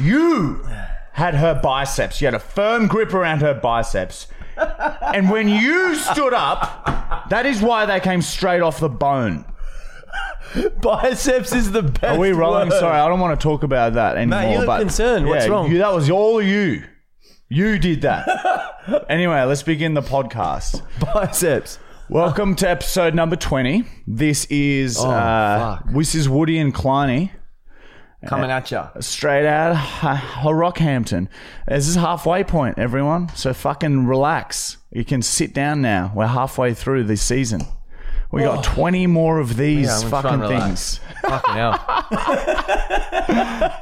You had her biceps. You had a firm grip around her biceps. And when you stood up, that is why they came straight off the bone. Biceps is the best. Are we rolling? word. Sorry, I don't want to talk about that anymore. you look but concerned. What's yeah, wrong? You, that was all you. You did that. anyway, let's begin the podcast. Biceps. Welcome to episode number 20. This is Oh, uh, fuck. this is Woody and Kleiny. Coming at ya. straight out of Rockhampton. This is halfway point, everyone. So fucking relax. You can sit down now. We're halfway through this season. We got 20 more of these Yeah, I'm gonna try fucking and relax. things. Fucking hell.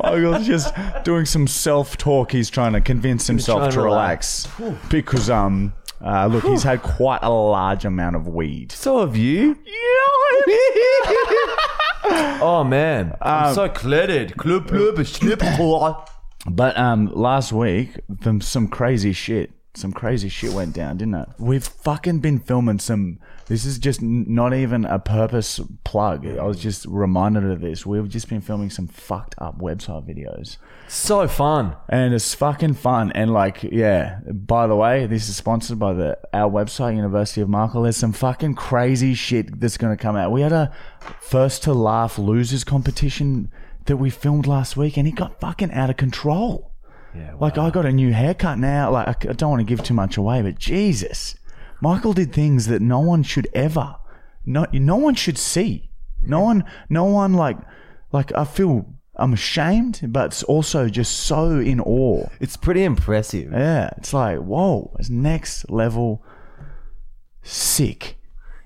Michael's just doing some self-talk. He's trying to convince himself trying to to relax because um uh, look, he's had quite a large amount of weed. So have you? Oh man, I'm so cluttered. Club, club, But um, last week, them, some crazy shit, some crazy shit went down, didn't it? We've fucking been filming some. This is just n- not even a purpose plug. I was just reminded of this. We've just been filming some fucked up website videos, So fun. and it's fucking fun. And like, yeah. By the way, this is sponsored by the our website, University of Markle. There's some fucking crazy shit that's going to come out. We had a first to laugh losers competition that we filmed last week, and it got fucking out of control. Yeah. Like I got a new haircut now. Like I don't want to give too much away, but Jesus, Michael did things that no one should ever, no, no one should see. No one, no one like, like I feel I'm ashamed, but it's also just so in awe. It's pretty impressive. Yeah, it's like whoa, it's next level, sick.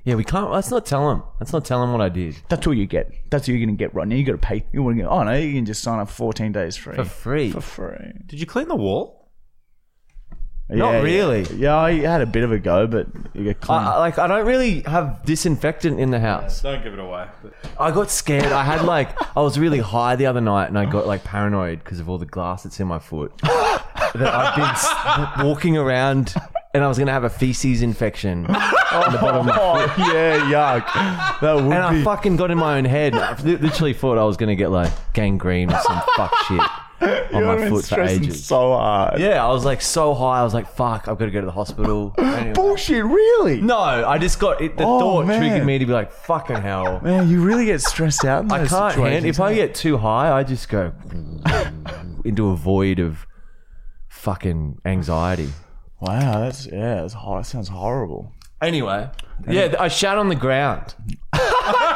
Yeah, we can't. Let's not tell him. Let's not tell him what I did That's all you get. That's all you're gonna get right now. You got to pay. You want to get? Oh no, you can just sign up 14 days free for free. for free. Did you clean the wall? Not Yeah, really. Yeah. yeah, I had a bit of a go, but you get clean. I, I- like I don't really have disinfectant in the house. Don't give it away. I got scared. I had like I was really high the other night, and I got like paranoid because of all the glass that's in my foot. that I've been s- walking around, and I was gonna have a feces infection on the bottom of my Oh yeah, yuck. That would And I be. fucking got in my own head. I li- literally thought I was gonna get like gangrene or some fuck shit on my You've been foot for stressing ages. so hard. Yeah, I was like so high. I was like, "Fuck, I've got to go to the hospital." Anyway. Bullshit, really? No, I just got it. The Oh, thought man. triggered me to be like, "Fucking hell." Man, you really get stressed out. In I those can't hand. situations, If I eh? get too high, I just go into a void of fucking anxiety. Wow, that's yeah, that's hor- that sounds horrible. Anyway, yeah, I shat on the ground.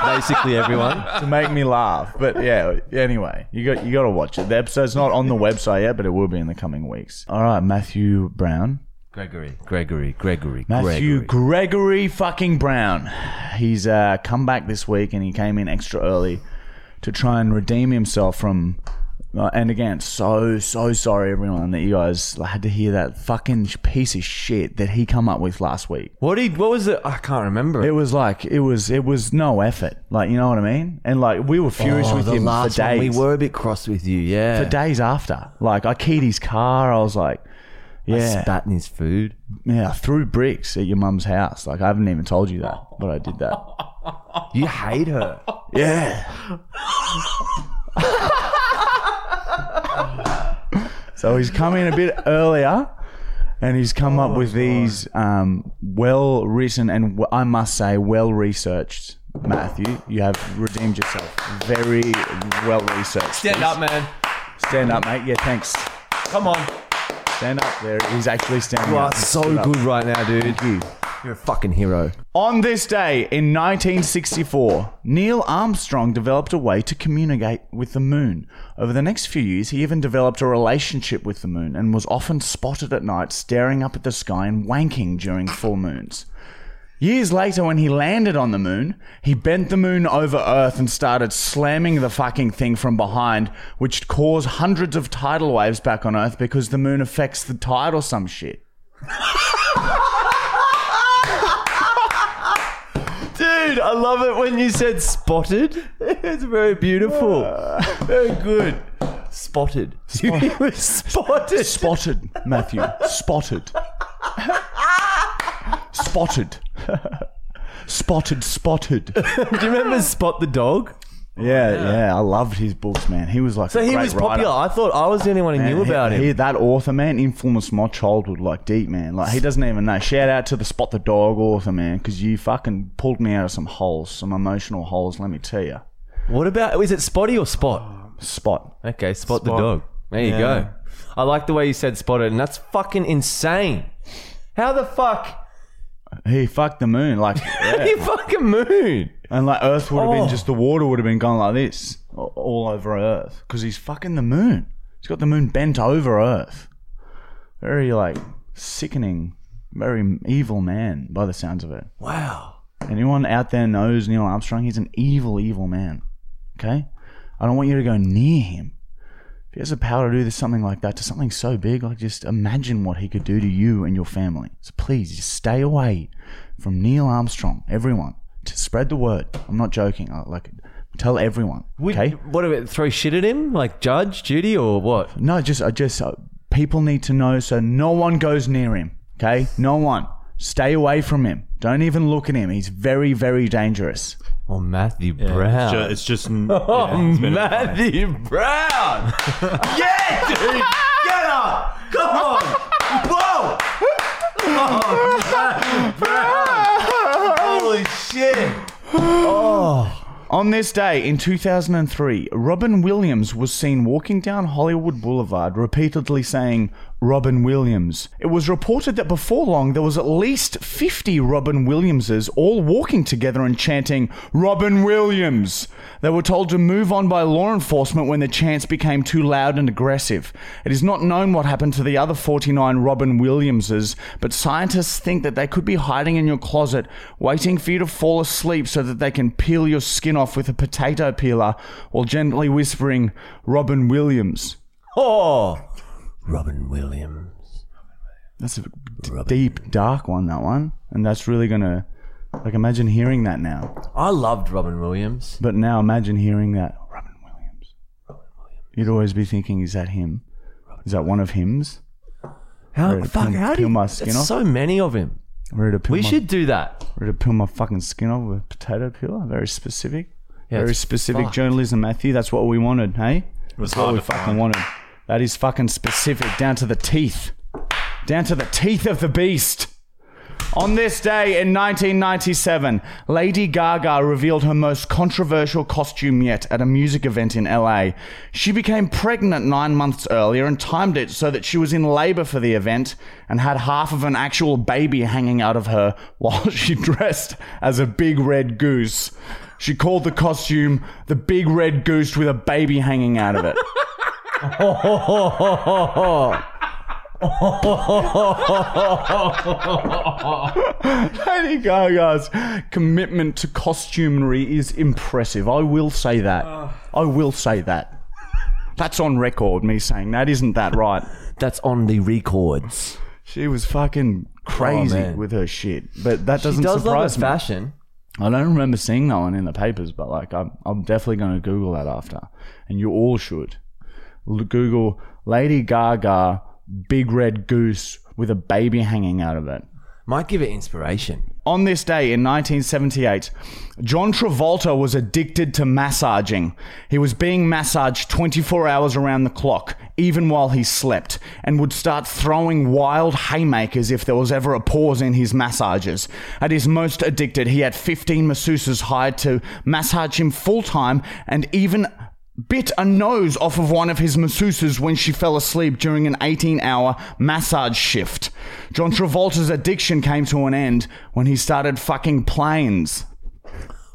Basically, everyone. to make me laugh, but yeah. Anyway, you got you got to watch it. The episode's not on the website yet, but it will be in the coming weeks. All right, Matthew Brown. Gregory, Gregory, Gregory, Matthew Gregory. Gregory fucking Brown. He's uh, come back this week and he came in extra early to try and redeem himself from. Uh, and again, so so sorry everyone that you guys had to hear that fucking piece of shit that he come up with last week. What did? What was it? I can't remember. It was like it was it was no effort, like you know what I mean. And like we were furious Oh, with the him for last one, days. we were a bit cross with you. Yeah, for days after. Like I keyed his car. I was like, yeah, spat in his food. yeah, I threw bricks at your mum's house. Like I haven't even told you that, but I did that. You hate her. Yeah. so he's come in a bit earlier. And he's come up with these um, well written and w- I must say well researched. Matthew, you have redeemed yourself. Very well researched. Stand up, man. Stand up, mate. Yeah, thanks. Come on. Stand up there. He's actually standing You up. are so Stood up. good right now, dude. Thank you. You're a fucking hero. On this day in 1964, Neil Armstrong developed a way to communicate with the moon. Over the next few years, he even developed a relationship with the moon and was often spotted at night staring up at the sky and wanking during full moons. Years later, when he landed on the moon, he bent the moon over Earth and started slamming the fucking thing from behind, which caused hundreds of tidal waves back on Earth because the moon affects the tide or some shit. Dude, I love it when you said spotted. It's very beautiful. Very good. Spotted. You were spotted. Spotted, Matthew. Spotted. Spotted. spotted, spotted. Do you remember Spot the dog? Oh, yeah, yeah, I loved his books, man. He was like So a he great was writer. popular. I thought I was the only one who knew Man, about he, him. he- that author, man, influenced my childhood like deep, man. Like he doesn't even know. Shout out to the Spot the Dog author, man, because you fucking pulled me out of some holes, some emotional holes. Let me tell you, What about is it Spotty or Spot? Spot. Okay, spot, the Spot. dog. There you Yeah. go. I like the way you said spotted, and that's fucking insane. How the fuck? He fucked the moon, like, You fucking moon. and like Earth would have Oh. been just the water would have been going like this a- all over Earth because he's fucking the moon. He's got the moon bent over Earth. Very like sickening, very evil man by the sounds of it. Wow. Anyone out there knows Neil Armstrong? He's an evil, evil man. Okay? I don't want you to go near him. He has the power to do this, something like that to something so big, like just imagine what he could do to you and your family. So please, just stay away from Neil Armstrong. Everyone, to spread the word. I'm not joking. I, like, tell everyone. Would, Okay? What about throw shit at him, like Judge Judy, or what? No, just, I just, uh, people need to know so no one goes near him. Okay? No one. Stay away from him. Don't even look at him. He's very, very dangerous. Or Matthew Yeah, Brown? It's just, it's just oh, yeah, it's been a. Matthew Brown. yeah, dude. Get up. Come on. Whoa. Oh, Matthew Brown. Holy shit. On this day in 2003, Robin Williams was seen walking down Hollywood Boulevard repeatedly saying, Robin Williams. It was reported that before long there was at least 50 Robin Williamses all walking together and chanting, Robin Williams. They were told to move on by law enforcement when the chants became too loud and aggressive. It is not known what happened to the other 49 Robin Williamses, but scientists think that they could be hiding in your closet, waiting for you to fall asleep so that they can peel your skin off with a potato peeler while gently whispering, Robin Williams. Oh. Robin Williams. That's a d- deep, dark one, that one. And that's really going to, like, imagine hearing that now. I loved Robin Williams. But now imagine hearing that, Robin Williams. Robin Williams. You'd always be thinking, is that him? Is that one of him's? How Ready to fuck? peel- How do peel you? my skin There's off? so many of him. Ready to peel We my, should do that. ready to peel my fucking skin off with a potato peeler? Very specific. Yeah, Very it's specific fucked. journalism, Matthew. That's what we wanted, hey? It was That's what hard we to fucking find. wanted. That is fucking specific, down to the teeth. Down to the teeth of the beast. On this day in 1997, Lady Gaga revealed her most controversial costume yet at a music event in LA. She became pregnant nine months earlier and timed it so that she was in labor for the event and had half of an actual baby hanging out of her while she dressed as a big red goose. She called the costume the Big Red Goose with a baby hanging out of it. Lady Gaga's commitment to costumery is impressive. I will say that. Ah. I will say that. That's on record, me saying that. Isn't that right? That's on the records. She was fucking crazy oh, man. with her shit. But that doesn't She does love her me. fashion. I don't remember seeing that one in the papers, but like I'm, I'm definitely going to Google that after, and you all should. Google Lady Gaga big red goose with a baby hanging out of it. Might give it inspiration. On this day in 1978, John Travolta was addicted to massaging. He was being massaged 24 hours around the clock, even while he slept, and would start throwing wild haymakers if there was ever a pause in his massages. At his most addicted, he had 15 masseuses hired to massage him full time and even bit a nose off of one of his masseuses when she fell asleep during an 18 hour massage shift. John Travolta's addiction came to an end when he started fucking planes.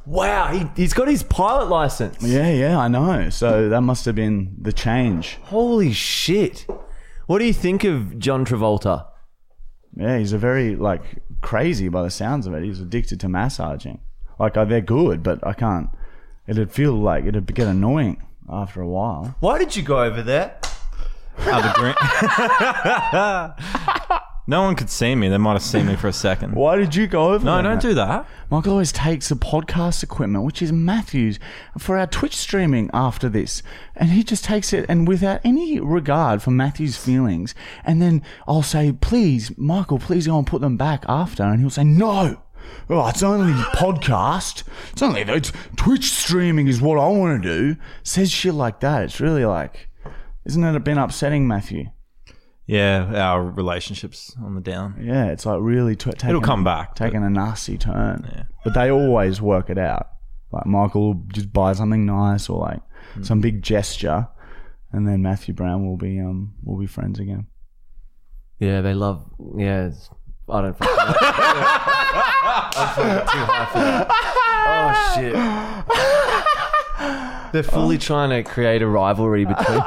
Wow, he, he's got his pilot license. Yeah, yeah, I know. So that must have been the change. Holy shit. What do you think of John Travolta? Yeah, he's a very, like, crazy by the sounds of it. He's addicted to massaging. Like, uh, they're good, but I can't. It'd feel like it'd get annoying after a while. Why did you go over there? No one could see me. They might have seen me for a second. Why did you go over No, there, don't do that. Michael always takes the podcast equipment, which is Matthew's, for our Twitch streaming after this. And he just takes it and without any regard for Matthew's feelings. And then I'll say, please, Michael, please go and put them back after. And he'll say, no, oh, it's only podcast. It's only it's Twitch streaming is what I want to do. Says shit like that. It's really like, isn't it been upsetting, Matthew? Yeah, our relationships on the down. Yeah, it's like really t- taking, It'll come back. but- taking a nasty turn. Yeah. But they always work it out. Like Michael will just buy something nice or like Hmm. some big gesture, and then Matthew Brown will be um will be friends again. Yeah, they love. Yeah, I don't. Fucking know. I'm fucking too high for that. Oh shit! They're fully um, trying to create a rivalry between me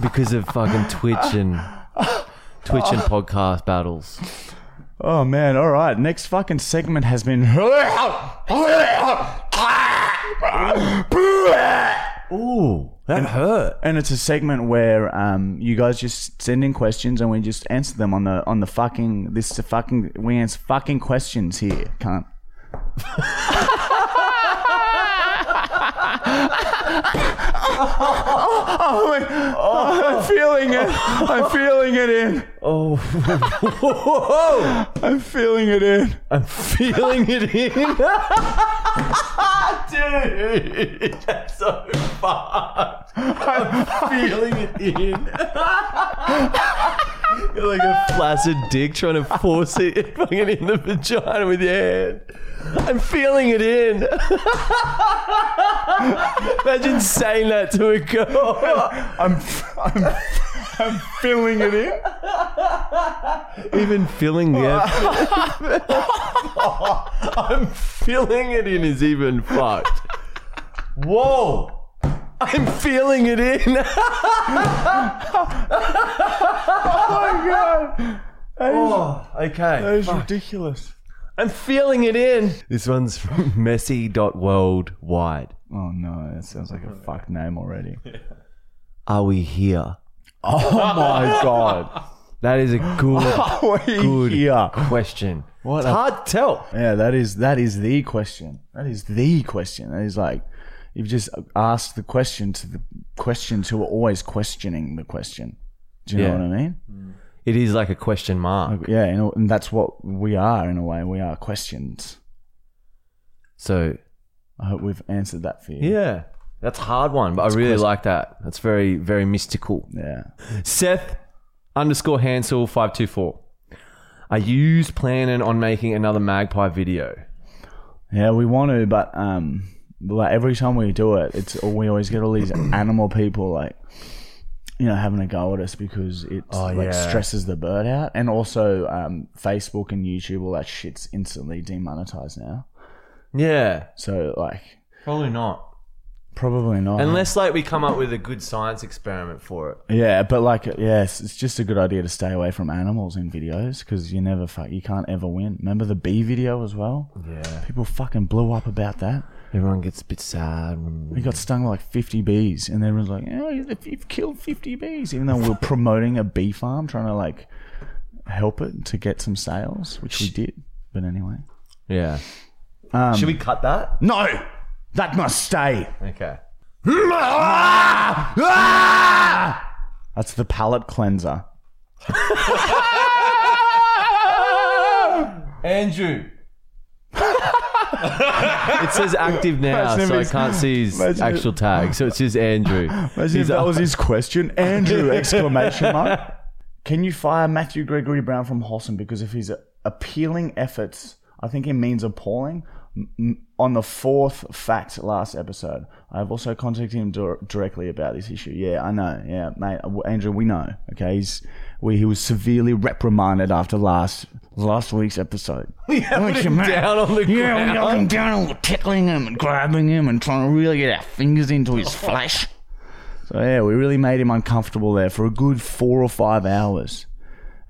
because of fucking Twitch and Twitch and podcast battles. Oh man! All right, next fucking segment has been. Ooh, that hurt. And it's a segment where um, you guys just send in questions and we just answer them on the on the fucking this is a fucking we answer fucking questions here, can't. oh, wait. Oh, I'm feeling it. I'm feeling it in. Oh, whoa! I'm feeling it in. I'm feeling it in. Dude, that's so fucked. I'm feeling it in. You're like a flaccid dick trying to force it fucking in the vagina with your hand. I'm feeling it in. Imagine saying that to a girl. I'm I'm I'm feeling it in. Even feeling the I'm feeling it in is even fucked. Whoa! I'm feeling it in. Oh my god. oh, okay. That is ridiculous. I'm feeling it in. This one's from messy.worldwide. Oh no, that sounds like a fuck name already. Are we here? Oh my god. That is a good we Good. here. question. What It's a- hard to tell. Yeah, that is that is the question. That is the question. That is like you've just asked the question to the questions who are always questioning the question. Do you Yeah. know what I mean? It is like a question mark. Yeah, you and that's what we are in a way. We are questions. So I hope we've answered that for you. yeah, that's a hard one, but I really like that. That's very very mystical. Yeah. Seth underscore Hansel five two four. Are you planning on making another magpie video? Yeah, we want to, but um, like every time we do it, it's we always get all these animal people like, you know, having a go at us because it like yeah. stresses the bird out, and also um, Facebook and YouTube, all that shit's instantly demonetized now. Yeah, So like, probably not. probably not. Unless like we come up with a good science experiment for it. yeah, but like, yes, it's just a good idea to stay away from animals in videos because you never fuck, you can't ever win. Remember the bee video as well? Yeah, People fucking blew up about that. everyone gets a bit sad. when- We got stung by like 50 bees, and everyone's like, oh, you've killed 50 bees, even though we're promoting a bee farm, trying to like help it to get some sales, which we did. But anyway. Yeah. Um, Should we cut that? No! That must stay! Okay. That's the palate cleanser. Andrew. it says active now, Imagine if so I he's- can't see his imagine if- actual tag. So it says Andrew. Imagine if He's that up- was his question. Andrew! Exclamation mark. Can you fire Matthew Gregory Brown from Wholesome because of his appealing efforts? I think he means appalling. M- m- On the fourth fact last episode, I have also contacted him dir- directly about this issue. Yeah, I know. Yeah, mate, Andrew, we know. Okay, he's we, he was severely reprimanded after last last week's episode. Yeah, Look put at him Matt. down on the Yeah, we got ground. him down and we're tickling him and grabbing him and trying to really get our fingers into his flesh. So yeah, we really made him uncomfortable there for a good four or five hours,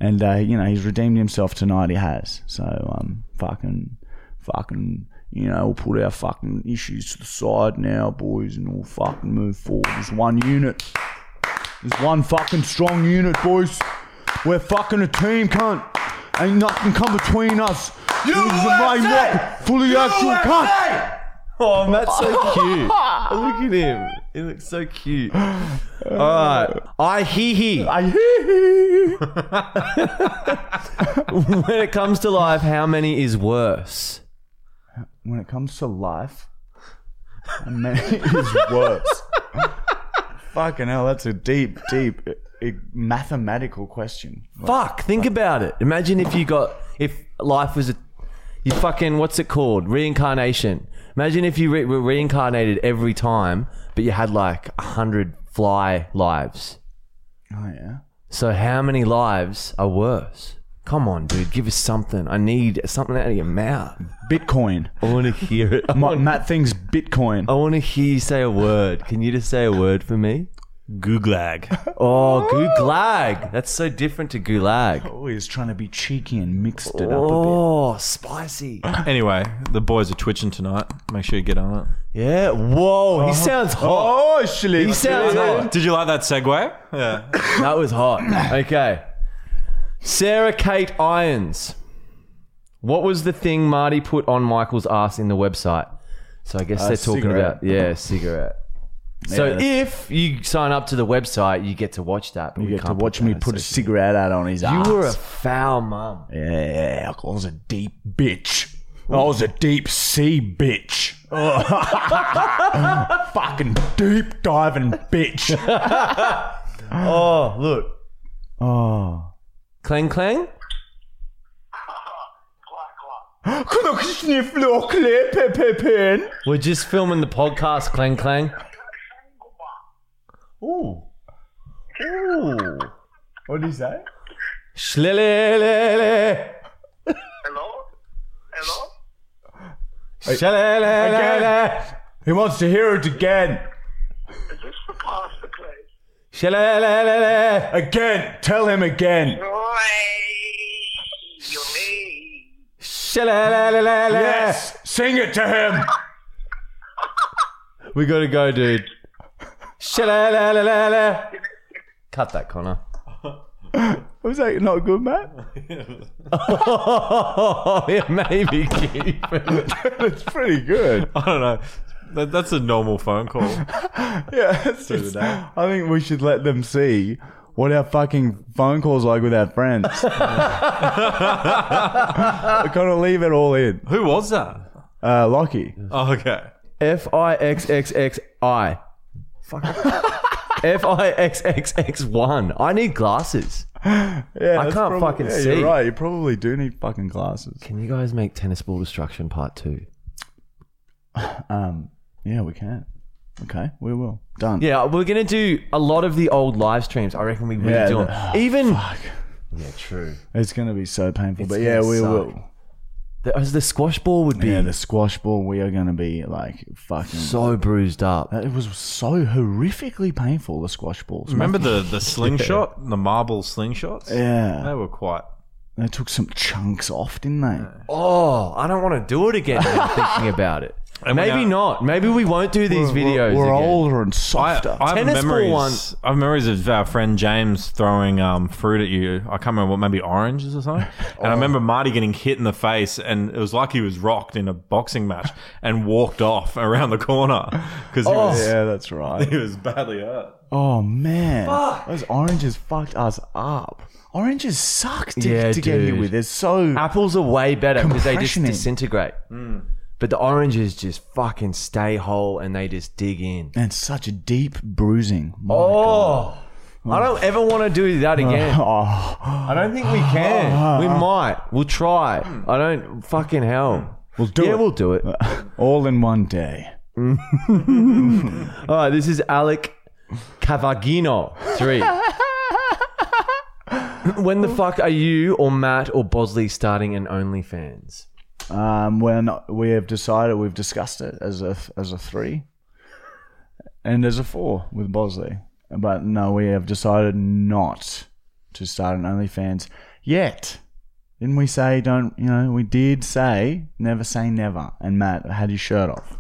and uh, you know he's redeemed himself tonight. He has. So um, fucking, fucking, you know, we'll put our fucking issues to the side now, boys, and we'll fucking move forward as one unit. There's one fucking strong unit, boys. We're fucking a team, cunt. Ain't nothing come between us. You the main rock, fully actual cunt. Oh, that's so cute. Look at him. He looks so cute. All right. I hee hee. I hee hee. When it comes to life, how many is worse? When it comes to life, many is worse. Fucking hell, that's a deep, deep uh, mathematical question. Fuck, think about it. Imagine if you got if life was a you fucking what's it called? Reincarnation. Imagine if you re- were reincarnated every time, but you had like a hundred fly lives. Oh yeah. So how many lives are worse? Come on, dude, give us something. I need something out of your mouth. Bitcoin. I want to hear it. I Ma- want, Matt thinks Bitcoin. I want to hear you say a word. Can you just say a word for me? Gulag. Oh, gulag. That's so different to gulag. Oh, he's trying to be cheeky and mixed it up a Oh, spicy. anyway, the boys are twitching tonight. Make sure you get on it. Yeah. Whoa, he oh. sounds bit. hot. Oh, actually, He sounds hot. Did you like that segue? Yeah. That was hot. Okay. Sarah Kate Irons. What was the thing Marty put on Michael's ass in the website? So I guess uh, they're talking cigarette. about yeah, cigarette. So Yeah, if you sign up to the website, you get to watch that. But You get to can't watch that me on put a social cigarette out on his ass. You were a foul mum. Yeah, I was a deep bitch. I was a deep sea bitch. Fucking deep diving bitch. Oh, look. Oh. Clang clang. We're just filming the podcast, Clang Clang. Ooh. Ooh. What did he say? Shlelelele. Hello? Hello? Shlelelele. He wants to hear it again. Is this the pasta place? Again. Tell him again. Oi! You me! Yes. Sing it to him. We gotta go, dude. Shlelelele. Cut that, Connor. Was that not good, Matt? Oh, yeah, maybe keep it. That's pretty good. I don't know. That, that's a normal phone call. Yeah. It's, it's- I think we should let them see what our fucking phone calls like with our friends. We're gonna leave it all in. Who was that? Uh, Lockie. Oh, okay. F I X X X I. Fuck. F I X X X one. I need glasses. Yeah, that's can't prob- fucking yeah, see. You're right. You probably do need fucking glasses. Can you guys make tennis ball destruction part two? Um, yeah, we can. Okay, we will. Done. Yeah, we're gonna do a lot of the old live streams. I reckon we really Yeah, do the- them. Even Fuck. yeah, true. It's gonna be so painful, It's but yeah, gonna we suck. will. The, as the squash ball would be Yeah, the squash ball. We are gonna be like fucking. so bruised up. it was so horrifically painful. The squash balls. Remember the, the slingshot? The marble slingshots? Yeah, They were quite. they took some chunks off, didn't they? Oh, I don't want to do it again. now thinking about it. And Maybe know- not. Maybe we won't do these videos. We're, we're again. older and I, softer. I have Tennis ball memories. one- I have memories of our friend James throwing um, fruit at you. I can't remember what, maybe oranges or something. And I remember Marty getting hit in the face, and it was like he was rocked in a boxing match and walked off around the corner because he was yeah, that's right. he was badly hurt. Oh man, those oranges fucked us up. Oranges suck to, Yeah, to get hit dude. with. They're so Apples are way better because they just Compressioning. disintegrate. But the oranges just fucking stay whole and they just dig in. and such a deep bruising. My Oh, I don't ever want to do that again. Oh, I don't think we can. We might. We'll try. I don't fucking hell. we'll do yeah, it we'll do it. all in one day. All right, this is Alec Cavagino. Three. when the fuck are you or Matt or Bosley starting an OnlyFans? Um, when we have decided, we've discussed it as a as a three, and as a four with Bosley. But no, we have decided not to start an OnlyFans yet. Didn't we say don't? You know, we did say never say never. And Matt had his shirt off,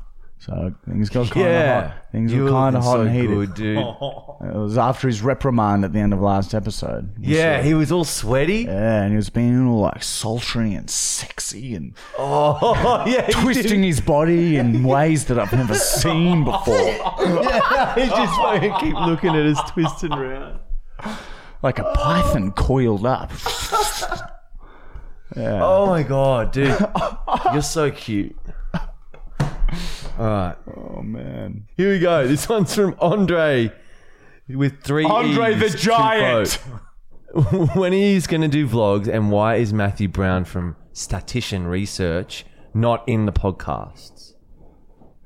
So things got kind of Yeah. hot. Things You were were kind of hot so and heated. good, dude. It was after his reprimand at the end of last episode. Yeah, he was all sweaty. Yeah, and he was being all like sultry and sexy and Oh, yeah. he twisting his body in ways that I've never seen before. Yeah, He just fucking keep looking at us twisting around. Like a python coiled up. Yeah. Oh my god, dude. You're so cute. Alright. Oh man. Here we go. This one's from Andre with three Andre E's the to Giant. when he's going to do vlogs, and why is Matthew Brown from Statistician Research not in the podcasts?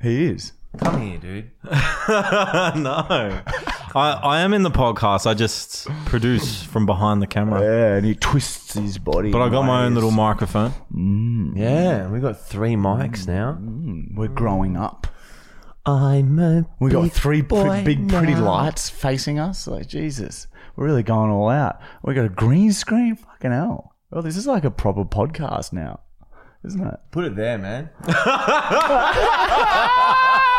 He is. Come here, dude. no. I, I am in the podcast. I just produce from behind the camera. Yeah, and he twists his body. But I got my own in little ways. microphone. Mm. Yeah, we got three mics mm. now. Mm. We're growing up. I'm a We got big three boy pr- big pretty now. lights facing us. Like Jesus, we're really going all out. We got a green screen. Fucking hell. Well, this is like a proper podcast now, isn't it? Put it there, man.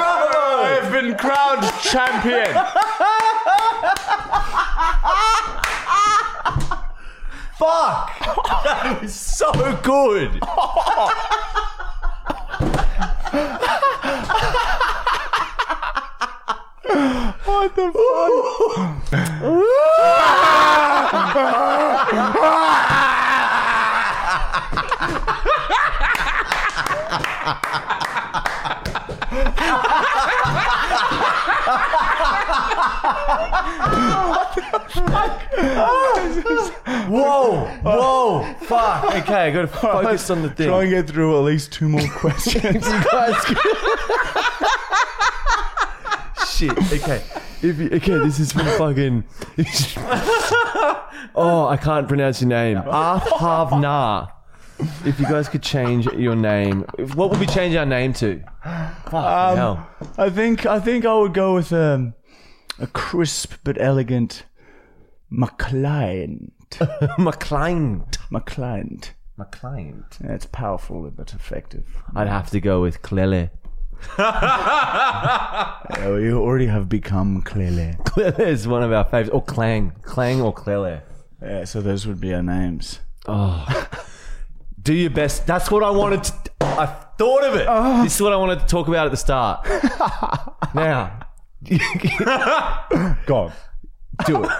I've been crowned champion. Fuck! that was so good. What the fuck? Whoa! Whoa! Fuck! Okay, I gotta focus on the thing. Try and get through at least two more questions. guys. Shit. Okay. If you, okay, this is from fucking. oh, I can't pronounce your name. Arthavna. If you guys could change your name, if- what would we change our name to? Fuck hell. I think I think I would go with um, a crisp but elegant McLean. McLean. McLean. McLean. Yeah, it's powerful but effective. I'd have to go with Clele. You already have become clearly. Clele is one of our favorites. Or Clang. Clang or Clele. Yeah, so those would be our names. Oh. Do your best. That's what I wanted to. I thought of it. Oh. This is what I wanted to talk about at the start. now, Go. on. do it.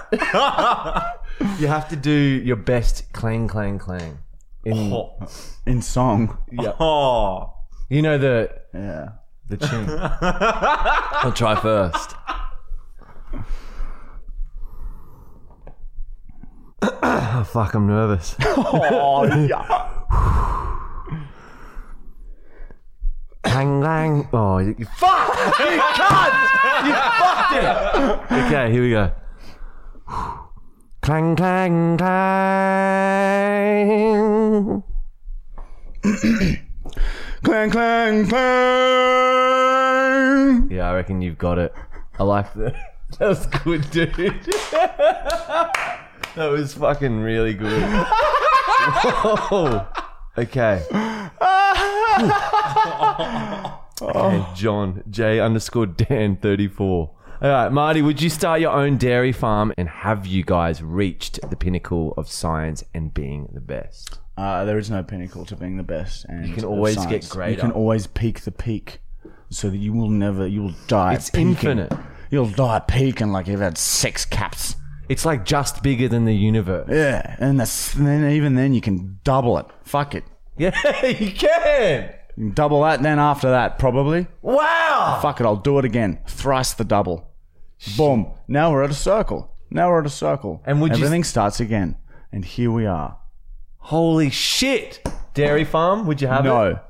you have to do your best clang, clang, clang. In, oh. In song. Oh. You know the Yeah. the tune. I'll try first. oh, fuck, I'm nervous. Oh yeah. Clang, clang. Oh, you, you fuck! You can't! You fucked it! Okay, here we go. Clang, clang, clang. clang clang clang. Yeah, I reckon you've got it. I like that. That's good, dude. that was fucking really good. Whoa. Okay. okay, John J underscore Dan thirty four. All right, Marty, would you start your own dairy farm and have you guys reached the pinnacle of science and being the best? Uh, there is no pinnacle to being the best, and you can always get greater. You can always peak the peak, so that you will never, you will die. It's peaking. infinite. You'll die peaking like you've had six caps. It's like just bigger than the universe. Yeah, and that's and then even then you can double it. Fuck it, Yeah, you can. you can double that. Then after that, probably Wow. fuck it. I'll do it again. Thrice the double. Boom. Now we're at a circle. Now we're at a circle. And would you- everything starts again? And here we are. Holy shit! Dairy farm? Would you have it? No,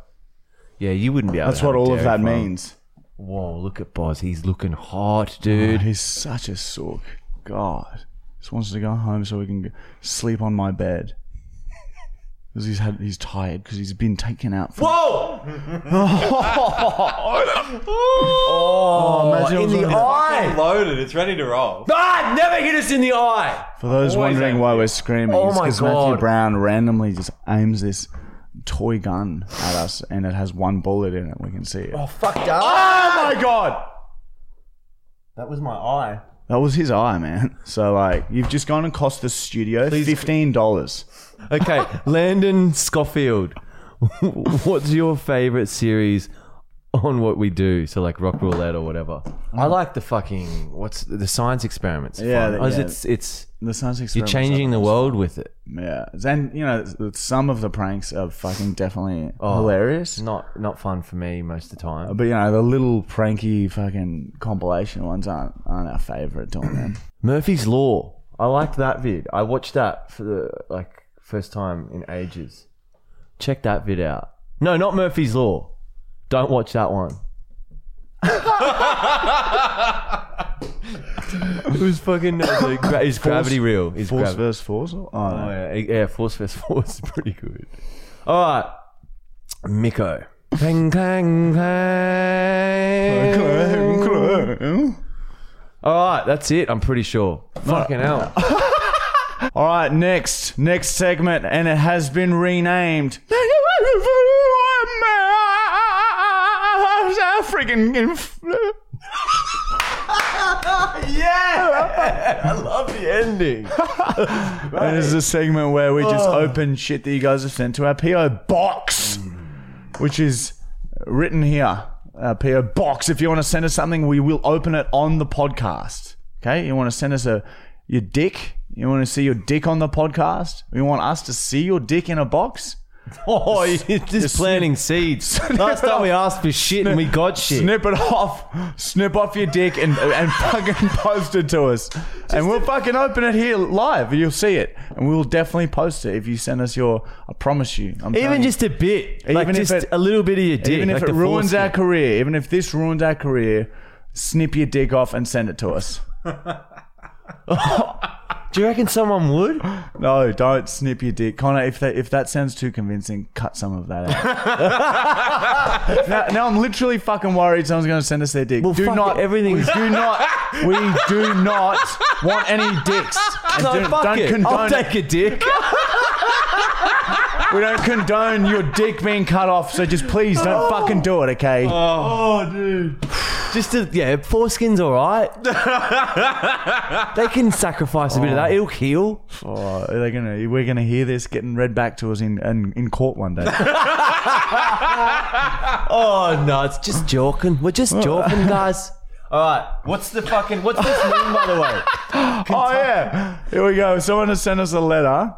Yeah, you wouldn't be able that's to have what a all of dairy that farm. means. Whoa, look at Boz. He's looking hot, Dude, dude. he's such a sook. God. Just wants to go home so we can sleep on my bed. because he's had he's tired because he's been taken out. For, Whoa! oh, imagine it in was the eye. Loaded. It's ready to roll. Ah, never hit us in the eye. For those Always wondering angry. why we're screaming, Oh it's my because Matthew Brown randomly just aims this toy gun at us, and it has one bullet in it. We can see it. Oh, fuck that. Oh my god! That was my eye. That was his eye, man. So like, you've just gone and cost the studio fifteen dollars. Okay, Landon Schofield. What's your favorite series on what we do? So like Rock Roulette or whatever. I like the fucking what's the science experiments. Yeah, the- yeah. it's it's The science experiments you're experiments changing the world with it. Yeah, and you know, some of the pranks are fucking definitely Oh. hilarious. Not not fun for me most of the time. But you know, the little pranky fucking compilation ones aren't aren't our favorite doing them. Murphy's Law. I liked that vid. I watched that for the like first time in ages. Check that vid out. No, not Murphy's Law. Don't watch that one. it was fucking no, the gra- is gravity real? Is Force gravi- versus force. Oh, Oh, no. Oh, yeah, yeah, Force vs Force is pretty good. All right, Miko. Clang clang clang. All right, that's it. I'm pretty sure. Fucking hell. All right, next next segment, and it has been renamed. Freaking yeah, I love the ending. And this is a segment where we just oh. open shit that you guys have sent to our PO box, which is written here. Our PO box. If you want to send us something, we will open it on the podcast. Okay, you want to send us a your dick. You want to see your dick on the podcast. You want us to see your dick in a box. Oh, you're just planting seeds. Last time we asked for shit and we got shit. Snip it off, snip off your dick, and and fucking post it to us, and we'll fucking open it here live. You'll see it, and we'll definitely post it if you send us your. I promise you. I'm telling Even you. just a bit, like Even if just it- a little bit of your dick. even if like it the ruins our foreskin. career, even if this ruins our career, snip your dick off and send it to us. Do you reckon someone would? No, don't snip your dick, Connor. If that if that sounds too convincing, cut some of that out. now, now I'm literally fucking worried someone's going to send us their dick. Well, do fuck not it, everything's- We do not. We do not want any dicks. And No, do, fuck don't it. condone. I'll take a dick. we don't condone your dick being cut off. So just please don't fucking do it, okay? Oh, dude. Just to, yeah, foreskin's all right. they can sacrifice a bit of that. It'll heal. Oh, are they gonna? We're gonna hear this getting read back to us in in, in court one day. Oh no, it's just joking. We're just joking, guys. All right, what's the fucking what's this mean by the way? Oh yeah, here we go. Someone has sent us a letter,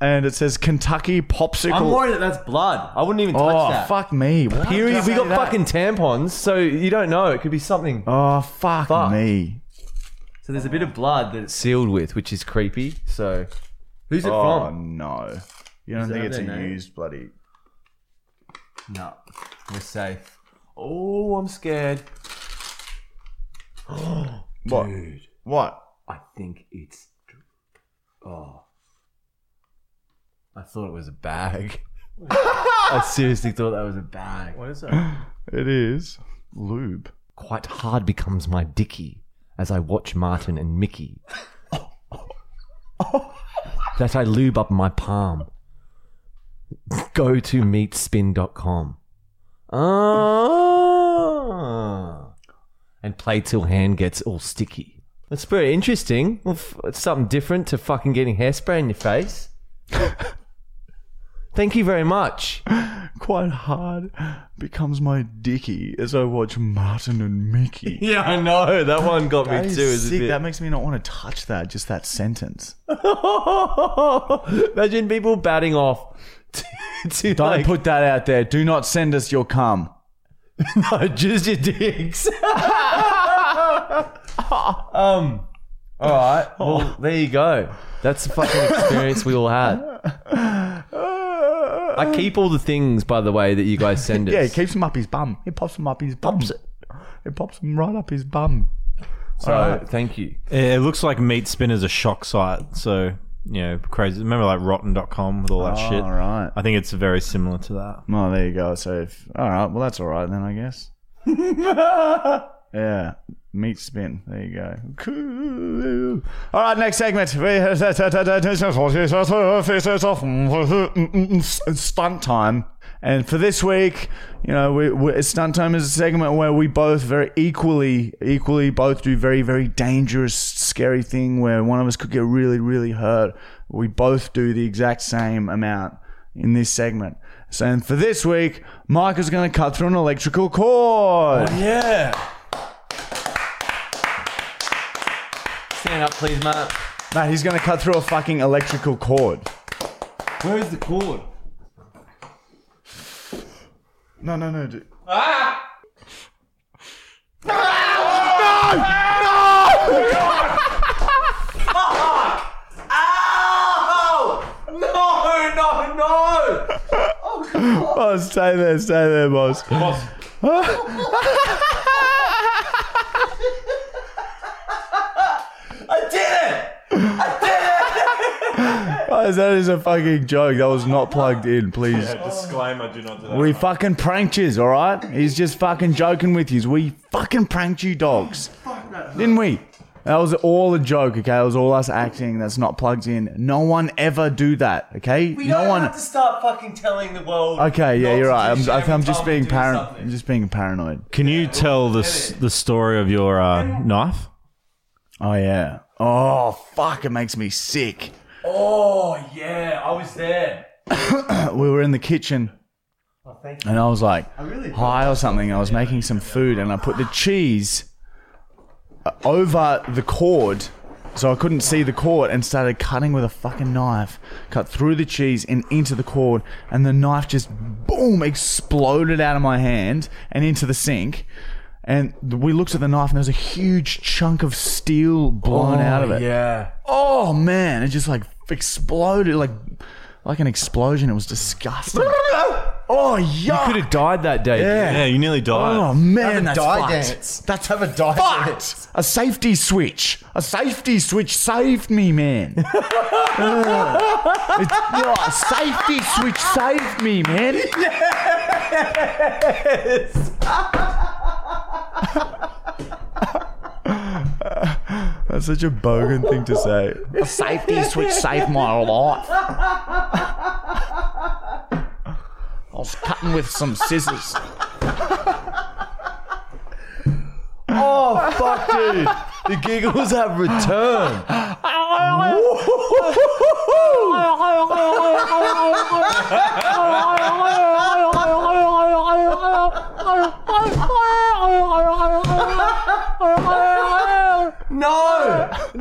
and it says Kentucky popsicle. I'm worried that that's blood. I wouldn't even touch oh that. fuck me! What? Period. We got that. fucking tampons, so you don't know. It could be something. Oh fuck, Fuck. me! So there's a bit of blood that it's sealed with, which is creepy. So who's it from? Oh from? no! You don't that think it's a their name? used bloody? No, we're safe. Oh, I'm scared. What? What? I think it's. Oh. I thought it was a bag. I seriously thought that was a bag. What is that? It is lube. Quite hard becomes my dicky as I watch Martin and Mickey. that I lube up my palm. Go to meatspin.com. Ah. And play till hand gets all sticky. That's very interesting. Well, f- It's something different to fucking getting hairspray in your face. Thank you very much. Quite hard becomes my dicky as I watch Martin and Mickey. Yeah, I know. That one got That me is too. It's a sick. That makes me not want to touch that. Just that sentence. Imagine people batting off to, to Don't like, put that out there. Do not send us your cum. no, just your dicks. um, all right. Well, there you go. That's the fucking experience we all had. I uh. keep all the things, by the way, that you guys send us. Yeah, he keeps them up his bum. He pops them up his bum. Pops it. He pops them right up his bum. So, thank you. It looks like Meat Spin is a shock site, so you know, crazy. Remember like rotten.com with all that shit? All right. I think it's very similar to that. Oh, there you go. So, if, all right. Well, that's all right then, I guess. yeah. Meat spin. There you go. Cool. All right. Next segment. Stunt time. And for this week, you know, we, we, stunt time is a segment where we both very equally, equally both do very, very dangerous, scary thing where one of us could get really, really hurt. We both do the exact same amount in this segment. So, and for this week, Mike is going to cut through an electrical cord. Oh, yeah. Stand up, please, Matt. Matt, he's going to cut through a fucking electrical cord. Where is the cord? No, no, no. dude. Ah! No, no, no! No! No! Oh, Oh stay there, stay there, boss. I That is a fucking joke. That was not plugged in, please. disclaimer: Do not do that. We fucking pranked you, all right? He's just fucking joking with you. We fucking pranked you, dogs. Didn't we? That was all a joke, okay? It was all us acting. That's not plugged in. No one ever do that, okay? We no don't one. have to start fucking telling the world. Okay, yeah, not you're right. I'm, I- every I'm just being paranoid. I'm just being paranoid. Can you tell this the story of your uh, knife? Oh yeah. Oh fuck! It makes me sick. Oh yeah, I was there. We were in the kitchen. Oh, and I was like really high or something. I was making some food and I put the cheese over the cord so I couldn't see the cord and started cutting with a fucking knife. Cut through the cheese and into the cord, and the knife just boom exploded out of my hand and into the sink. And we looked at the knife and there was a huge chunk of steel blown out of it. Yeah. Oh man, it just like exploded like like an explosion. It was disgusting. oh yeah. You yuck. could have died that day. Yeah. Yeah, you nearly died. Oh man, that's die fucked. dance. That's Have a die fucked. dance. A safety switch. A safety switch saved me, man. Uh, it- yeah, a safety switch saved me, man. That's such a bogan thing to say. A safety switch saved my life. I was cutting with some scissors. Oh fuck, dude. The giggles have returned. No!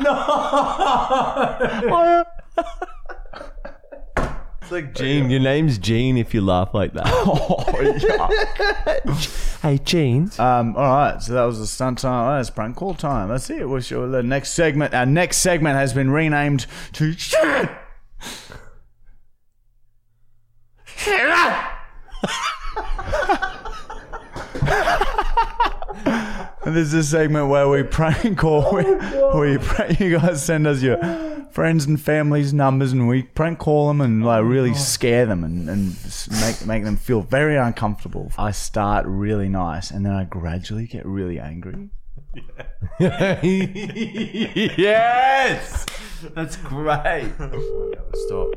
No! It's like Gene. Your name's Gene if you laugh like that. hey, Gene. Um, all right, so that was the stunt time. Oh, that's prank call time. That's it. We're sure the next segment. Our next segment has been renamed to. And this is a segment where we prank call. We, we prank, you guys send us your friends and family's numbers, and we prank call them and like really scare them and, and make make them feel very uncomfortable. I start really nice, and then I gradually get really angry. yes! That's great. Stop.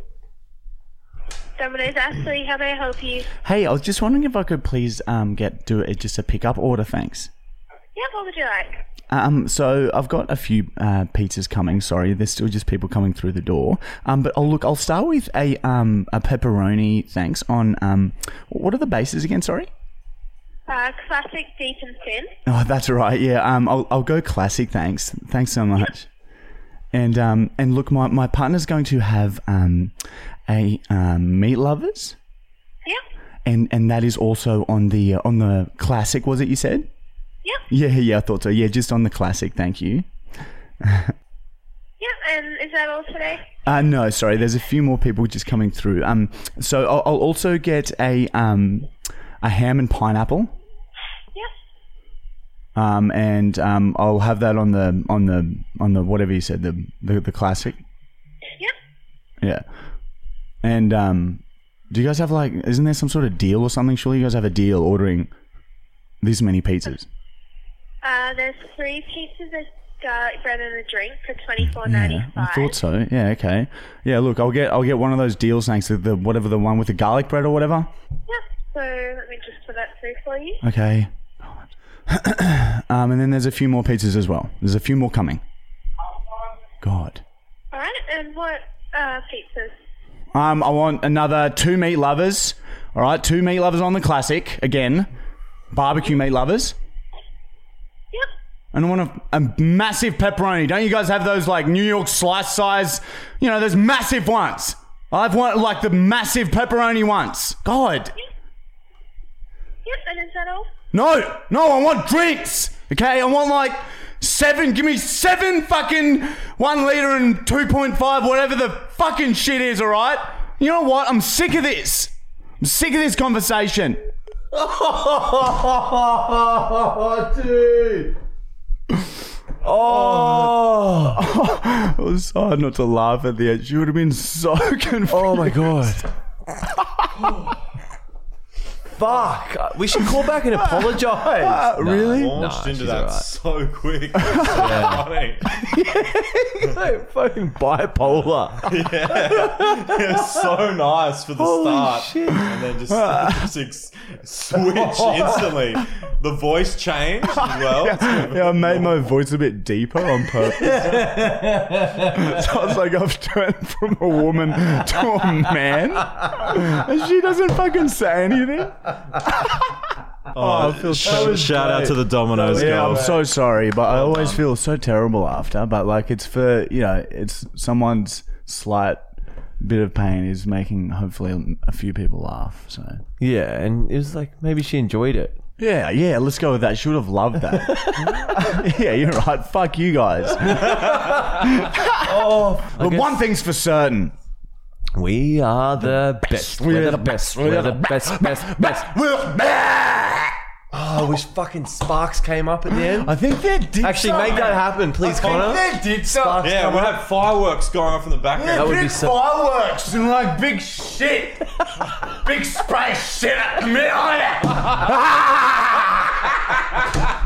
Domino's Ashley, how may I help you? Hey, I was just wondering if I could please um get do it just a pickup order, thanks. Yeah, what would you like? Um, so I've got a few uh, pizzas coming. Sorry, there's still just people coming through the door. Um, but I'll look. I'll start with a um a pepperoni. Thanks. On um, what are the bases again? Sorry. Uh, classic, deep and thin. Oh, that's right. Yeah. Um, I'll I'll go classic. Thanks. Thanks so much. And um and look, my my partner's going to have um a um, meat lovers, Yeah, and and that is also on the uh, on the classic. Was it you said? Yeah, Yeah. Yeah. I thought so. Yeah. Just on the classic. Thank you. yeah. And is that all today? Uh, no, sorry. There's a few more people just coming through. Um, so I'll, I'll also get a um, a ham and pineapple. Yeah. Um, and um, I'll have that on the on the on the whatever you said the the, the classic. Yeah. Yeah. And um, do you guys have like? Isn't there some sort of deal or something? Surely you guys have a deal ordering this many pizzas. Uh, there's three pieces of garlic bread and a drink for twenty four Yeah, ninety I thought so. Yeah, okay. Yeah, look, I'll get I'll get one of those deals thanks the, the whatever the one with the garlic bread or whatever. Yeah. So let me just put that through for you. Okay. um, and then there's a few more pizzas as well. There's a few more coming. God. All right. And what uh, pizzas? Um, I want another two meat lovers. All right, two meat lovers on the classic again. Barbecue meat lovers. Yep. And I want a, a massive pepperoni. Don't you guys have those like New York slice size? You know, those massive ones. I've want like the massive pepperoni ones. God. Yep. And is that all? No, no, I want drinks. Okay, I want like seven. Give me seven fucking one liter and 2.5, whatever the fucking shit is, all right? You know what? I'm sick of this. I'm sick of this conversation. Oh, dude. Oh. It oh. was oh, so hard not to laugh at the end. She would have been so confused. Oh my god. Fuck. We should call back and apologize. really? Launched Nah, into she's that alright. so quick. It's so funny. Like fucking bipolar. It's so nice for the Holy start, shit. and then just, just ex- switch instantly. The voice changed as well. Yeah, I made my voice a bit deeper on purpose. so it's like I've turned from a woman to a man. And she doesn't fucking say anything. Oh, oh, I feel sh- so shout out to the Domino's Yeah, I'm so sorry, but I always feel so terrible after. But like, it's for you know, it's someone's slight bit of pain is making hopefully a few people laugh. So Yeah, and it was like maybe she enjoyed it. yeah, yeah, let's go with that. She would have loved that. yeah, you're right. Fuck you guys. Oh, but one thing's for certain. We are the best. We're the best. We're the best, best, best. Best. Oh, I wish fucking Sparks came up at the end. I think they did. Actually, make that happen, please, Connor. They did something. Yeah, we'll have fireworks going off in the background. That would big be so- fireworks and like big shit, big spray shit at the middle it.